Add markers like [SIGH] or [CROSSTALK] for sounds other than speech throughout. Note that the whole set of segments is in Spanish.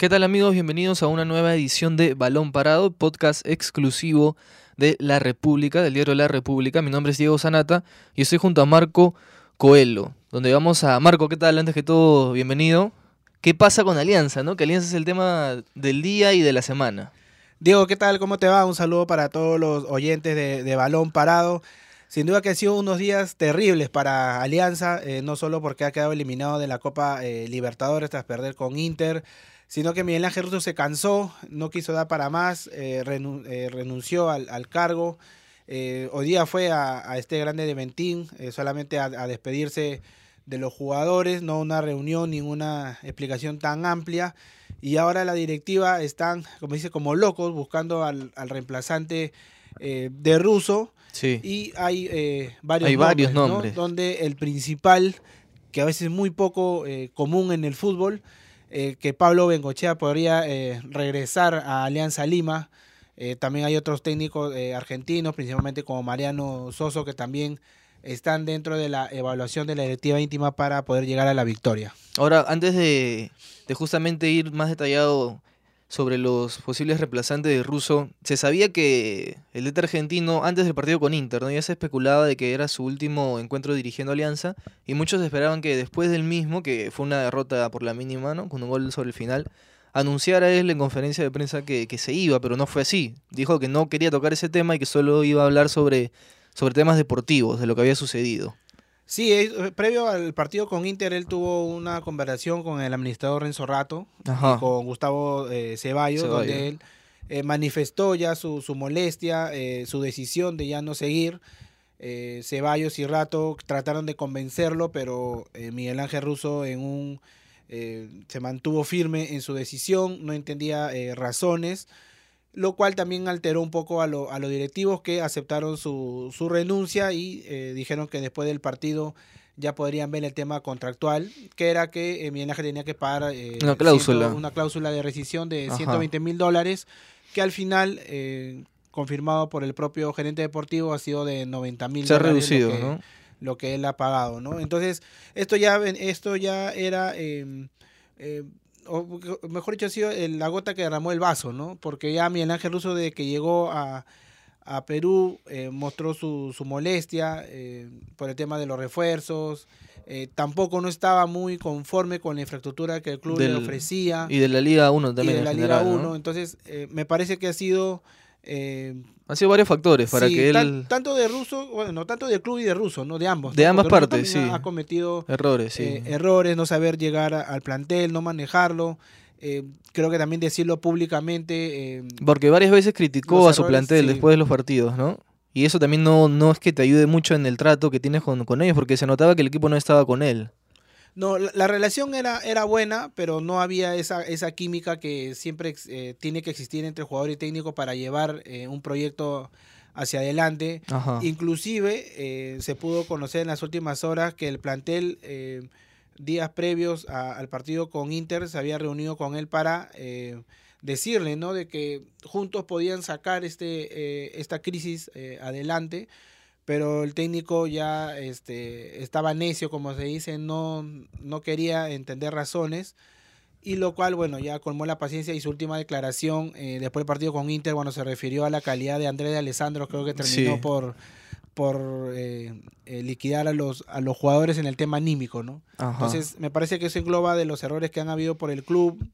¿Qué tal amigos? Bienvenidos a una nueva edición de Balón Parado, podcast exclusivo de La República, del diario La República. Mi nombre es Diego Sanata y estoy junto a Marco Coelho, donde vamos a... Marco, ¿qué tal? Antes que todo, bienvenido. ¿Qué pasa con Alianza? ¿no? Que Alianza es el tema del día y de la semana. Diego, ¿qué tal? ¿Cómo te va? Un saludo para todos los oyentes de, Balón Parado. Sin duda que han sido unos días terribles para Alianza, eh, no solo porque ha quedado eliminado de la Copa eh, Libertadores tras perder con Inter, sino que Miguel Ángel Russo se cansó, no quiso dar para más, eh, eh, renunció al, cargo. Eh, hoy día fue a, este grande de Ventín solamente a, despedirse de los jugadores, no una reunión, ninguna explicación tan amplia. Y ahora la directiva están, como dice, como locos buscando al, reemplazante de Russo. Sí. Y hay varios hay nombres, varios nombres. donde el principal, que a veces es muy poco común en el fútbol, eh, que Pablo Bengochea podría eh, regresar a Alianza Lima. Eh, también hay otros técnicos argentinos, principalmente como Mariano Soso, que también están dentro de la evaluación de la directiva íntima para poder llegar a la victoria. Ahora, antes de, de justamente ir más detallado sobre los posibles reemplazantes de Russo, se sabía que el DT argentino, antes del partido con Inter, ¿no? ya se especulaba de que era su último encuentro dirigiendo Alianza, y muchos esperaban que después del mismo, que fue una derrota por la mínima, ¿no? con un gol sobre el final, anunciara él en conferencia de prensa que, que se iba, pero no fue así. Dijo que no quería tocar ese tema y que solo iba a hablar sobre, sobre temas deportivos, de lo que había sucedido. Sí, eh, previo al partido con Inter, él tuvo una conversación con el administrador Renzo Rato y con Gustavo eh, Ceballos, donde él eh, manifestó ya su, molestia, su decisión de ya no seguir. Ceballos y Rato trataron de convencerlo, pero Miguel Ángel Russo en un, se mantuvo firme en su decisión, no entendía razones lo cual también alteró un poco a, los directivos que aceptaron su, renuncia y eh, dijeron que después del partido ya podrían ver el tema contractual, que era que eh, tenía que pagar eh, una, cláusula. una cláusula de rescisión de 120 mil dólares, que al final, confirmado por el propio gerente deportivo, ha sido de 90 mil dólares. Se ha reducido, ¿no? Lo que él ha pagado, ¿no? Entonces, esto ya, esto ya era em, o mejor dicho, ha sido la gota que derramó el vaso, ¿no? Porque ya Miguel Ángel Russo, de que llegó a, Perú, eh, mostró su, molestia eh, por el tema de los refuerzos. Eh, tampoco no estaba muy conforme con la infraestructura que el club le ofrecía. Y de la Liga 1 también. Y de la Liga 1. Entonces, me parece que ha sido eh, Han sido varios factores para que él... tanto de ruso, bueno, no tanto del club y de ruso, ¿no? De ambos. De ambas partes, sí. Ha, cometido errores, sí. Eh, errores, no saber llegar al plantel, no manejarlo. Eh, creo que también decirlo públicamente. Eh, Porque varias veces criticó a su plantel después de los partidos, ¿no? Y eso también no, no es que te ayude mucho en el trato que tienes con, con ellos, porque se notaba que el equipo no estaba con él. No, la, relación era, era buena, pero no había esa, esa química que siempre eh, tiene que existir entre jugador y técnico para llevar eh, un proyecto hacia adelante. Inclusive eh, se pudo conocer en las últimas horas que el plantel días previos al partido con Inter se había reunido con él para decirle, ¿no? De que juntos podían sacar este, esta crisis adelante pero el técnico ya este, estaba necio, como se dice, no, no quería entender razones, y lo cual, bueno, ya colmó la paciencia y su última declaración eh, después del partido con Inter, bueno, se refirió a la calidad de Andrés de Alessandro, creo que terminó por por eh, eh, liquidar a los, a los jugadores en el tema anímico, ¿no? Entonces, me parece que eso engloba de los errores que han habido por el club,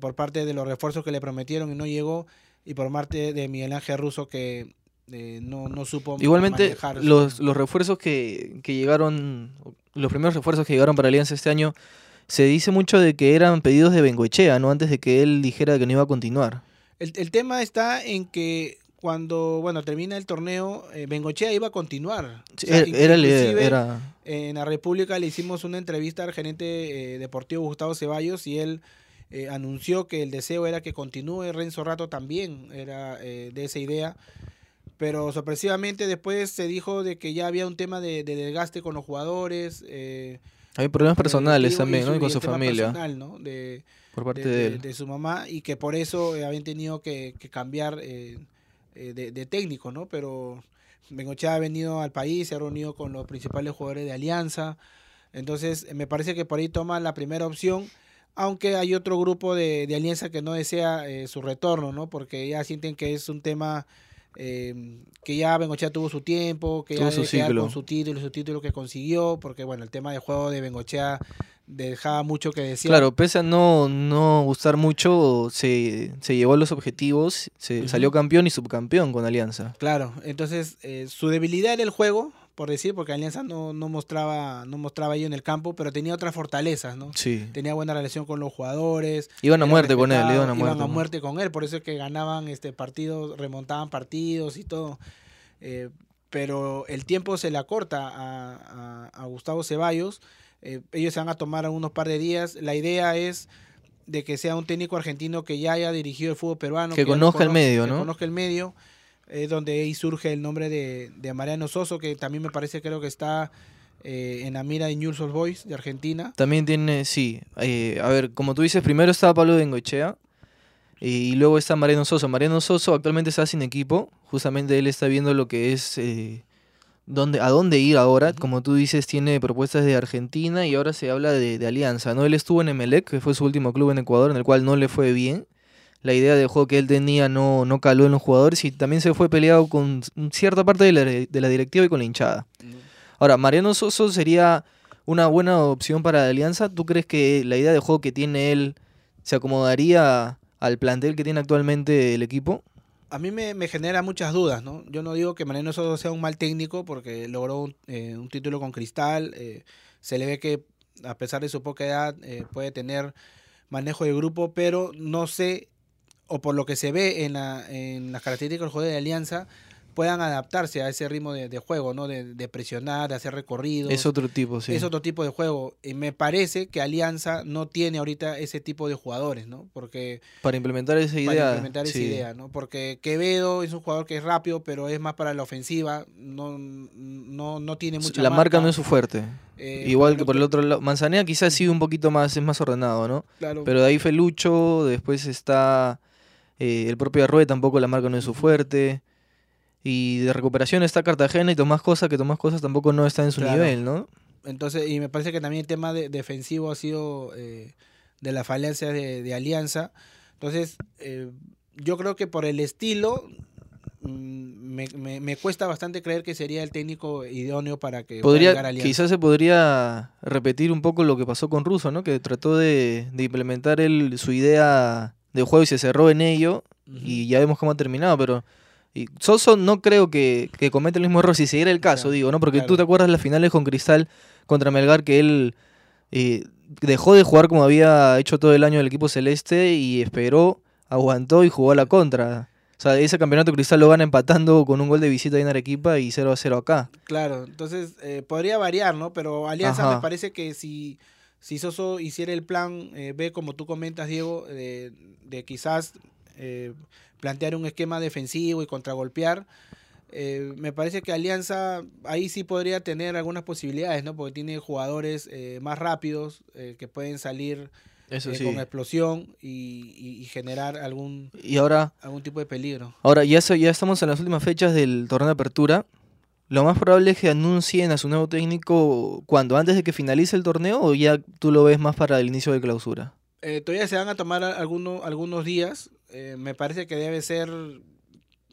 por parte de los refuerzos que le prometieron y no llegó, y por parte de Miguel Ángel Russo que no, no supo Igualmente, los, los refuerzos que, que llegaron, los primeros refuerzos que llegaron para Alianza este año, se dice mucho de que eran pedidos de Bengoechea, ¿no? Antes de que él dijera que no iba a continuar. El, el tema está en que cuando, bueno, termina el torneo, eh, Bengochea iba a continuar. era, era, En la República le hicimos una entrevista al gerente eh, deportivo Gustavo Ceballos y él eh, anunció que el deseo era que continúe. Renzo Rato también era de esa idea pero sorpresivamente después se dijo de que ya había un tema de, desgaste con los jugadores. Eh, Hay problemas personales también, ¿no? Y con su familia. ¿no? De, por parte de, de, su mamá y que por eso eh, habían tenido que, cambiar eh, eh, de, técnico, ¿no? Pero Bengochea ha venido al país, se ha reunido con los principales jugadores de Alianza. Entonces, me parece que por ahí toma la primera opción aunque hay otro grupo de, de alianza que no desea eh, su retorno, ¿no? Porque ya sienten que es un tema eh, que ya Bengochea tuvo su tiempo, que ya su con su título, su título que consiguió, porque bueno, el tema de juego de Bengochea dejaba mucho que decir. Claro, pese a no, no gustar mucho, se, se llevó los objetivos, se salió campeón y subcampeón con Alianza. Claro, entonces eh, su debilidad era el juego, por decir, porque Alianza no, no mostraba no mostraba ahí en el campo, pero tenía otras fortalezas, ¿no? Sí. Tenía buena relación con los jugadores. Iban a muerte con él, iban a muerte. Iban a muerte con él, por eso es que ganaban este partidos, remontaban partidos y todo. Eh, pero el tiempo se le acorta a, a, Gustavo Ceballos. Eh, ellos se van a tomar unos par de días. La idea es de que sea un técnico argentino que ya haya dirigido el fútbol peruano. Que, conozca el medio, ¿no? Que conozca el medio es donde ahí surge el nombre de, de Mariano Soso, que también me parece creo que está eh, en la mira de News Old Boys de Argentina. También tiene, sí. Eh, a ver, como tú dices, primero estaba Pablo Bengochea y luego está Mariano Soso. Mariano Soso actualmente está sin equipo, justamente él está viendo lo que es... Eh, dónde, a dónde ir ahora, como tú dices, tiene propuestas de Argentina y ahora se habla de, de Alianza, ¿no? Él estuvo en Emelec, que fue su último club en Ecuador, en el cual no le fue bien, la idea de juego que él tenía no, no caló en los jugadores y también se fue peleado con cierta parte de la, de la directiva y con la hinchada. Ahora, Mariano Soso sería una buena opción para la Alianza. ¿Tú crees que la idea de juego que tiene él se acomodaría al plantel que tiene actualmente el equipo? A mí me, genera muchas dudas, ¿no? Yo no digo que Mariano Soso sea un mal técnico porque logró un, eh, título con Cristal. Eh, se le ve que a pesar de su poca edad eh, puede tener manejo de grupo, pero no sé o por lo que se ve en, la, en las características del juego de Alianza, puedan adaptarse a ese ritmo de, juego, ¿no? De, presionar, de hacer recorridos. Es otro tipo, sí. Es otro tipo de juego. Y me parece que Alianza no tiene ahorita ese tipo de jugadores, ¿no? Porque... Para implementar esa idea. Para implementar esa idea, ¿no? Porque Quevedo es un jugador que es rápido, pero es más para la ofensiva. No, no, no tiene mucha La marca, no es su fuerte. Eh, Igual que por el otro lado. Manzanea quizás sí un poquito más, es más ordenado, ¿no? Claro. Pero de ahí Felucho, después está... Eh, el propio Arrué tampoco la marca no es su fuerte. Y de recuperación está Cartagena y Tomás Cosas, que Tomás Cosas tampoco no está en su nivel, ¿no? Entonces, y me parece que también el tema de, defensivo ha sido eh, de la falencia de, Alianza. Entonces, eh, yo creo que por el estilo, mm, me, cuesta bastante creer que sería el técnico idóneo para que podría pueda Alianza. Quizás se podría repetir un poco lo que pasó con Russo, ¿no? Que trató de, de implementar él, su idea de juego y se cerró en ello. Y ya vemos cómo ha terminado, pero. Y Soso no creo que, que cometa el mismo error si se diera el caso, digo, ¿no? Porque tú te acuerdas las finales con Cristal contra Melgar que él eh, dejó de jugar como había hecho todo el año el equipo celeste y esperó, aguantó y jugó a la contra. O sea, ese campeonato Cristal lo van empatando con un gol de visita en Arequipa y 0 a 0 acá. Claro, entonces eh, podría variar, ¿no? Pero Alianza me parece que si si Soso hiciera el plan eh, B, como tú comentas, Diego, de, quizás eh, plantear un esquema defensivo y contragolpear, eh, me parece que Alianza ahí sí podría tener algunas posibilidades, ¿no? Porque tiene jugadores más rápidos que pueden salir con explosión y, generar algún, y ahora, algún tipo de peligro. Ahora, ya, ya estamos en las últimas fechas del torneo de apertura. Lo más probable es que anuncien a su nuevo técnico cuando, antes de que finalice el torneo o ya tú lo ves más para el inicio de clausura. Eh, todavía se van a tomar algunos, algunos días. Eh, me parece que debe ser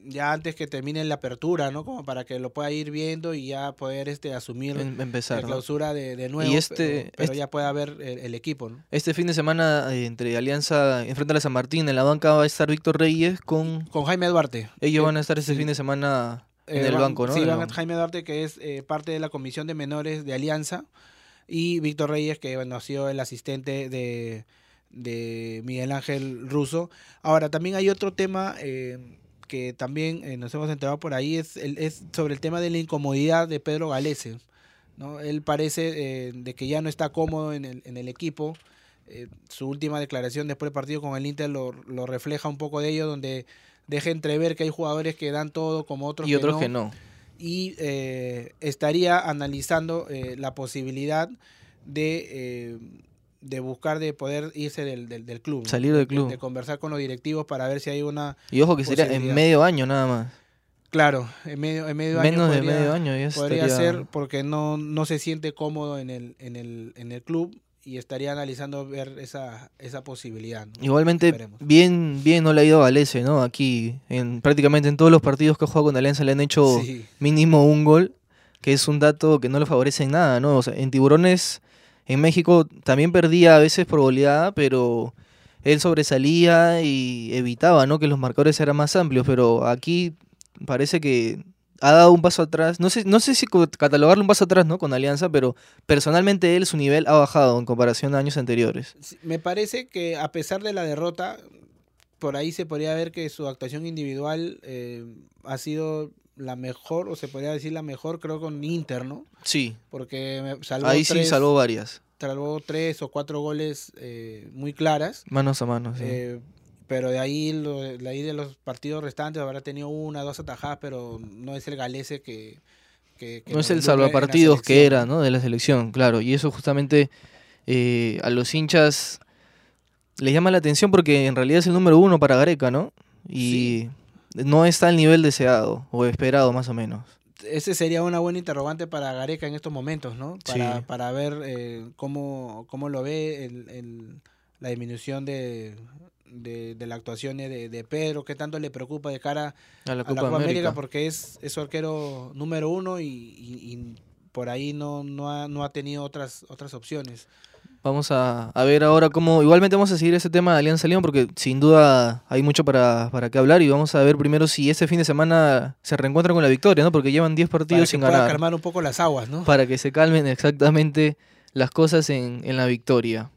ya antes que termine la apertura, ¿no? Como para que lo pueda ir viendo y ya poder este asumir em, Empezar, la clausura de, nuevo. Y este, pero, este ya pueda ver el, equipo, ¿no? Este fin de semana eh, entre Alianza enfrente a San Martín, en la banca va a estar Víctor Reyes con... Con Jaime Duarte. Ellos van a estar este fin de semana en el banco, ¿no? Sí, van Jaime Duarte, que es eh, parte de la comisión de menores de Alianza, y Víctor Reyes, que bueno, ha sido el asistente de, de Miguel Ángel Russo. Ahora, también hay otro tema eh, que también eh, nos hemos enterado por ahí, es, el, es sobre el tema de la incomodidad de Pedro Galese. ¿no? Él parece de que ya no está cómodo en el, en el equipo. su última declaración después del partido con el Inter lo, lo refleja un poco de ello, donde deja entrever que hay jugadores que dan todo como otros, y otros que no. Y eh, estaría analizando eh, la posibilidad de, eh, de buscar de poder irse del, del, club. Salir del club. De, conversar con los directivos para ver si hay una... Y ojo que sería en medio año nada más. Claro, en medio, en medio Menos año. de medio año Podría ser porque no, no se siente cómodo en el, en el, en el club y estaría analizando ver esa, esa posibilidad. Igualmente, bien, bien no le ha ido a Valese, ¿no? Aquí, en, prácticamente en todos los partidos que ha jugado con Alianza le han hecho mínimo un gol, que es un dato que no le favorece en nada, ¿no? O sea, en Tiburones, en México, también perdía a veces por goleada, pero él sobresalía y evitaba, ¿no? Que los marcadores eran más amplios, pero aquí parece que ha dado un paso atrás. No sé, no sé si catalogarlo un paso atrás, ¿no? Con Alianza, pero personalmente él, su nivel ha bajado en comparación a años anteriores. Me parece que a pesar de la derrota, por ahí se podría ver que su actuación individual eh, ha sido la mejor, o se podría decir la mejor, creo, con Inter, ¿no? Sí. Porque salvó Ahí sí salvó varias. Salvó tres o cuatro goles eh, muy claras. Manos a manos, sí. Eh, pero de ahí, lo, de ahí de los partidos restantes habrá tenido una, dos atajadas, pero no es el galese que... no es el salvapartidos que era, ¿no? De la selección, claro. Y eso justamente eh, a los hinchas les llama la atención porque en realidad es el número uno para Gareca, ¿no? Y no está al nivel deseado o esperado más o menos. Ese sería una buena interrogante para Gareca en estos momentos, ¿no? Para, para ver eh, cómo, cómo lo ve el, la disminución de, de, de la actuación de, de, Pedro, qué tanto le preocupa de cara a la Copa, América. porque es, es su arquero número uno y, por ahí no, no, ha, no ha tenido otras, otras opciones. Vamos a, ver ahora cómo. Igualmente vamos a seguir ese tema de Alianza León porque sin duda hay mucho para, para qué hablar y vamos a ver primero si este fin de semana se reencuentran con la victoria, ¿no? Porque llevan 10 partidos sin ganar. Para calmar un poco las aguas, ¿no? Para que se calmen exactamente las cosas en, en la victoria.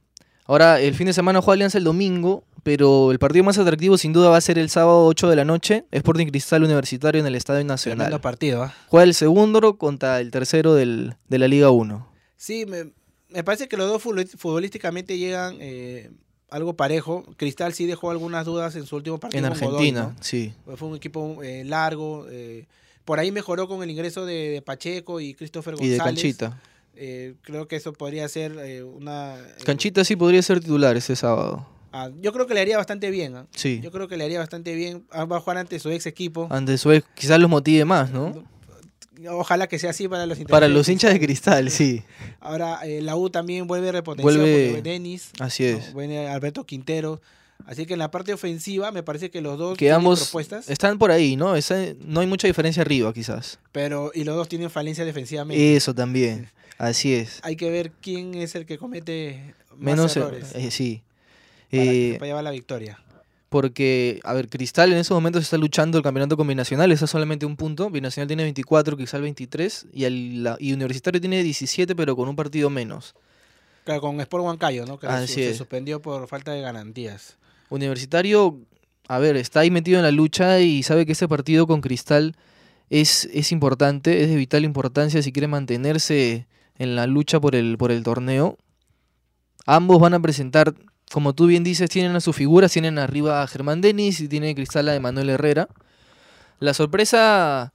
Ahora, el fin de semana juega Alianza el domingo, pero el partido más atractivo sin duda va a ser el sábado 8 de la noche, Sporting Cristal Universitario en el Estadio Nacional. partido, ¿eh? Juega el segundo contra el tercero del, de la Liga 1. Sí, me, me parece que los dos futbolísticamente llegan eh, algo parejo. Cristal sí dejó algunas dudas en su último partido. En Argentina, sí. Fue un equipo eh, largo. Eh, por ahí mejoró con el ingreso de, Pacheco y Christopher González. Y de Canchita. creo que eso podría ser una... Canchita sí podría ser titular ese sábado. Ah, yo creo que le haría bastante bien. ¿ah? Sí. Yo creo que le haría bastante bien. Ah, va a jugar ante su ex equipo. Ante su ex, quizás los motive más, ¿no? Ojalá que sea así para los Para los hinchas de cristal, sí. [LAUGHS] Ahora, eh, la U también vuelve a repotenciar vuelve Denis. Así es. Vuelve Alberto Quintero. Así que en la parte ofensiva me parece que los dos tienen propuestas. Están por ahí, ¿no? no hay mucha diferencia arriba, quizás. Pero, y los dos tienen falencia defensivamente. Eso también. Así es. Hay que ver quién es el que comete menos eh, errores. Eh, sí. Para, eh, llevar la victoria porque, a ver, Cristal en esos momentos está luchando el campeonato con Binacional, está solamente un punto, Binacional tiene 24, Cristal 23, y, el, y Universitario tiene 17, pero con un partido menos. Claro, con Sport Huancayo, ¿no? Que se, suspendió por falta de garantías. Universitario, a ver, está ahí metido en la lucha y sabe que ese partido con Cristal es, es importante, es de vital importancia si quiere mantenerse en la lucha por el, por el torneo. Ambos van a presentar como tú bien dices, tienen a sus figuras, tienen arriba a Germán Denis y tiene Cristal a Emanuel Herrera. La sorpresa,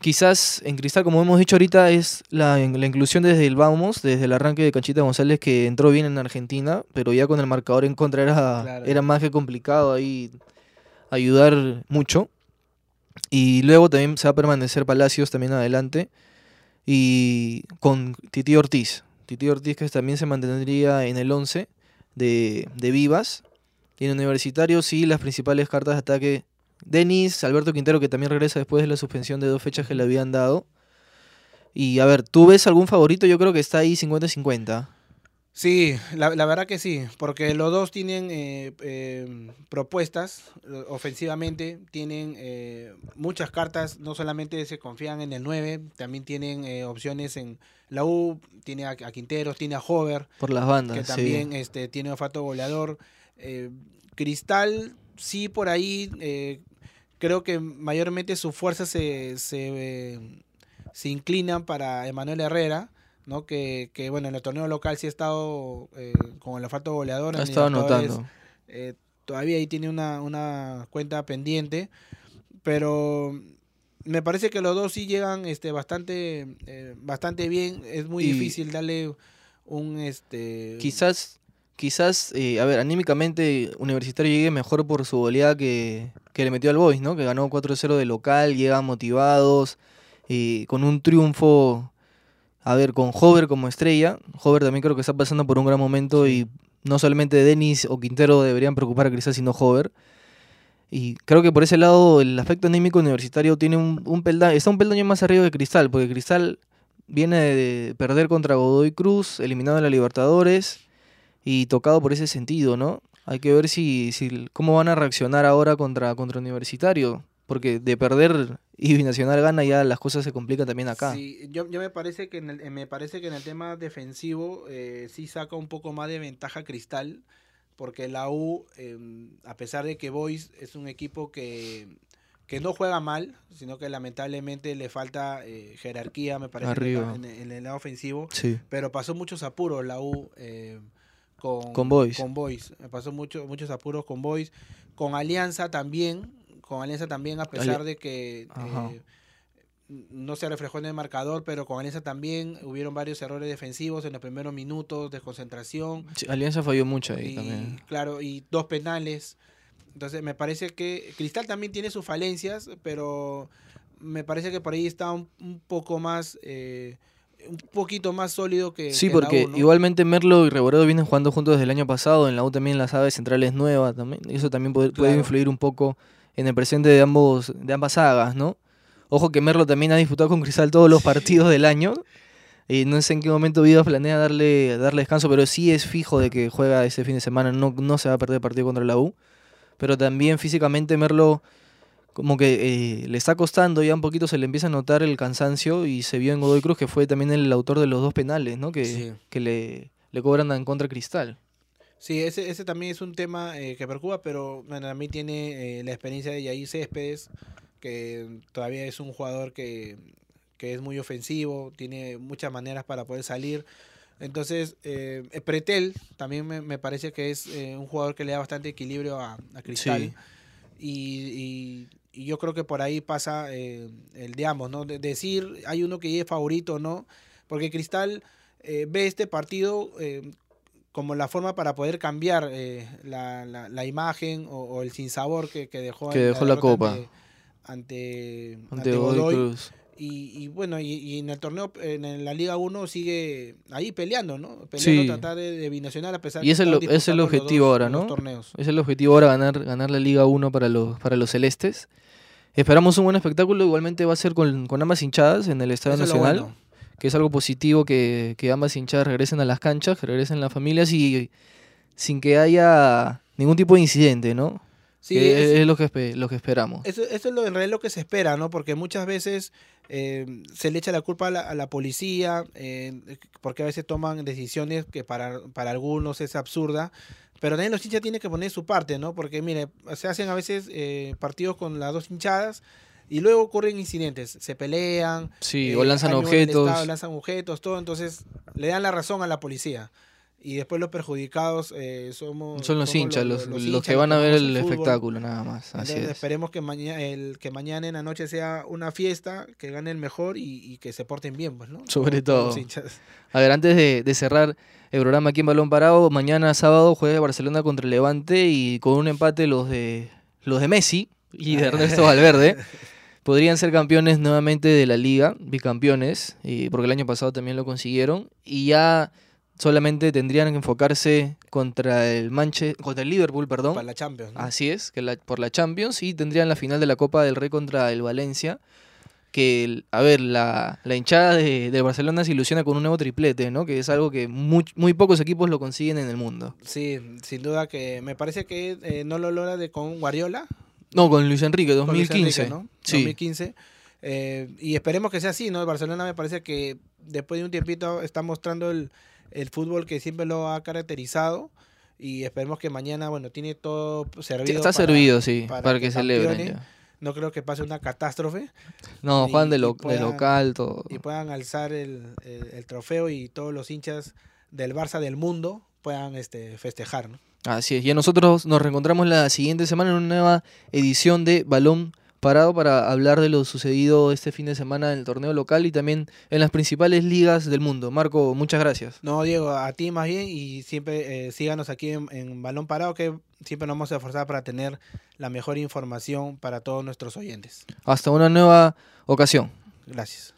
quizás en Cristal, como hemos dicho ahorita, es la, la, inclusión desde el Vamos, desde el arranque de Canchita González, que entró bien en Argentina, pero ya con el marcador en contra era, era más que complicado ahí ayudar mucho. Y luego también se va a permanecer Palacios también adelante. Y con Titi Ortiz. Titi Ortiz que también se mantendría en el 11 de, Vivas. Y en Universitario sí, las principales cartas de ataque. Denis, Alberto Quintero, que también regresa después de la suspensión de dos fechas que le habían dado. Y a ver, ¿tú ves algún favorito? Yo creo que está ahí 50-50. Sí, la, verdad que sí, porque los dos tienen eh, eh, propuestas ofensivamente, tienen eh, muchas cartas, no solamente se confían en el 9, también tienen opciones en la U, tiene a, Quinteros, tiene a Hover. Por las bandas. Que también este, tiene olfato goleador. Cristal, sí, por ahí, creo que mayormente sus fuerzas se, se, se inclinan para Emanuel Herrera ¿no? Que, que, bueno, en el torneo local sí ha estado eh, con el olfato goleador. Ha estado anotando. Eh, todavía ahí tiene una, una cuenta pendiente, pero me parece que los dos sí llegan este, bastante, eh, bastante bien. Es muy difícil darle un... este Quizás, quizás a ver, anímicamente Universitario llegue mejor por su goleada que, que le metió al Boys, ¿no? Que ganó 4-0 de local, llegan motivados, y con un triunfo a ver, con Hover como estrella, Hover también creo que está pasando por un gran momento y no solamente Denis o Quintero deberían preocupar a Cristal, sino Hover. Y creo que por ese lado el aspecto anímico universitario tiene un, un peldaño, está un peldaño más arriba de Cristal, porque Cristal viene de perder contra Godoy Cruz, eliminado en la Libertadores y tocado por ese sentido, ¿no? Hay que ver si, si cómo van a reaccionar ahora contra, contra Universitario porque de perder y Binacional gana ya las cosas se complican también acá. Sí, yo, yo me parece que en el, me parece que en el tema defensivo eh, sí saca un poco más de ventaja Cristal, porque la U, em, a pesar de que Boys es un equipo que, que no juega mal, sino que lamentablemente le falta eh, jerarquía, me parece, En, el lado ofensivo, sí. pero pasó muchos apuros la U. Eh, con, con Boys. Con Boys. Pasó mucho, muchos apuros con Boys. Con Alianza también con Alianza también, a pesar de que eh, no se reflejó en el marcador, pero con Alianza también hubieron varios errores defensivos en los primeros minutos, desconcentración. Alianza falló mucho ahí también. Claro, y dos penales. Entonces me parece que Cristal también tiene sus falencias, pero me parece que por ahí está un, poco más... Eh, un poquito más sólido que. Sí, porque igualmente Merlo y Reboredo vienen jugando juntos desde el año pasado. En la U también la sabe central es nueva. También, eso también puede, puede influir un poco en el presente de, ambos, de ambas sagas, ¿no? Ojo que Merlo también ha disputado con Cristal todos los partidos del año. Y no sé en qué momento Viva planea darle, darle descanso, pero sí es fijo de que juega ese fin de semana, no, no se va a perder el partido contra la U. Pero también físicamente Merlo como que eh, le está costando, ya un poquito se le empieza a notar el cansancio y se vio en Godoy Cruz que fue también el autor de los dos penales, ¿no? Que, que le, le cobran en contra Cristal. Sí, ese, ese también es un tema eh, que preocupa, pero bueno, a mí tiene eh, la experiencia de Yair Céspedes, que todavía es un jugador que, es muy ofensivo, tiene muchas maneras para poder salir. Entonces, eh, Pretel también me, parece que es eh, un jugador que le da bastante equilibrio a, a Cristal. Y, y, yo creo que por ahí pasa el, digamos, ¿no? De decir, hay uno que es favorito o no, porque Cristal ve este partido como la forma para poder cambiar eh, la, la, imagen o, el sinsabor que, que dejó, que dejó la, copa ante, ante, Godoy. Y, bueno, y, en el torneo, en la Liga 1 sigue ahí peleando, ¿no? Peleando, tratar de, binacional a pesar y ese es, es el objetivo ahora, ¿no? Es el objetivo ahora ganar, ganar la Liga 1 para los, para los celestes. Esperamos un buen espectáculo, igualmente va a ser con, con ambas hinchadas en el Estadio Nacional que es algo positivo que, que ambas hinchadas regresen a las canchas, que regresen las familias y sin que haya ningún tipo de incidente, ¿no? Sí, es, lo, que, lo que esperamos. Eso, eso es lo, en realidad lo que se espera, ¿no? Porque muchas veces eh, se le echa la culpa a la, policía, eh, porque a veces toman decisiones que para, para algunos es absurda, pero también los hinchas tienen que poner su parte, ¿no? Porque, mire, se hacen a veces eh, partidos con las dos hinchadas y luego ocurren incidentes, se pelean. Sí, o eh, lanzan objetos. lanzan objetos, todo. Entonces le dan la razón a la policía. Y después los perjudicados eh, somos... Son los hinchas, los, los, que van a ver el espectáculo, nada más. Así Esperemos que, mañana el, que mañana en la noche sea una fiesta, que gane el mejor y, que se porten bien, pues, ¿no? Sobre todo. A ver, antes de, de, cerrar el programa aquí en Balón Parado, mañana sábado juega Barcelona contra Levante y con un empate los de, los de Messi y de Ernesto Valverde. [LAUGHS] podrían ser campeones nuevamente de la liga, bicampeones, y porque el año pasado también lo consiguieron, y ya solamente tendrían que enfocarse contra el Manche, contra el Liverpool, perdón. Para la Champions. Así es, que por la Champions, y tendrían la final de la Copa del Rey contra el Valencia. Que, a ver, la, hinchada de, Barcelona se ilusiona con un nuevo triplete, ¿no? Que es algo que muy, muy pocos equipos lo consiguen en el mundo. Sí, sin duda que me parece que eh, no lo logra de con Guardiola, no, con Luis Enrique, 2015. ¿no? Sí. 2015. Eh, y esperemos que sea así, ¿no? Barcelona me parece que después de un tiempito está mostrando el, fútbol que siempre lo ha caracterizado. Y esperemos que mañana, bueno, tiene todo servido. Está servido, sí, para, que celebren. No creo que pase una catástrofe. No, Juan de, local, todo. Y puedan alzar el, trofeo y todos los hinchas del Barça del mundo puedan este, festejar, ¿no? Así es, y nosotros nos reencontramos la siguiente semana en una nueva edición de Balón Parado para hablar de lo sucedido este fin de semana en el torneo local y también en las principales ligas del mundo. Marco, muchas gracias. No, Diego, a ti más bien y siempre eh, síganos aquí en, Balón Parado que siempre nos vamos a esforzar para tener la mejor información para todos nuestros oyentes. Hasta una nueva ocasión. Gracias.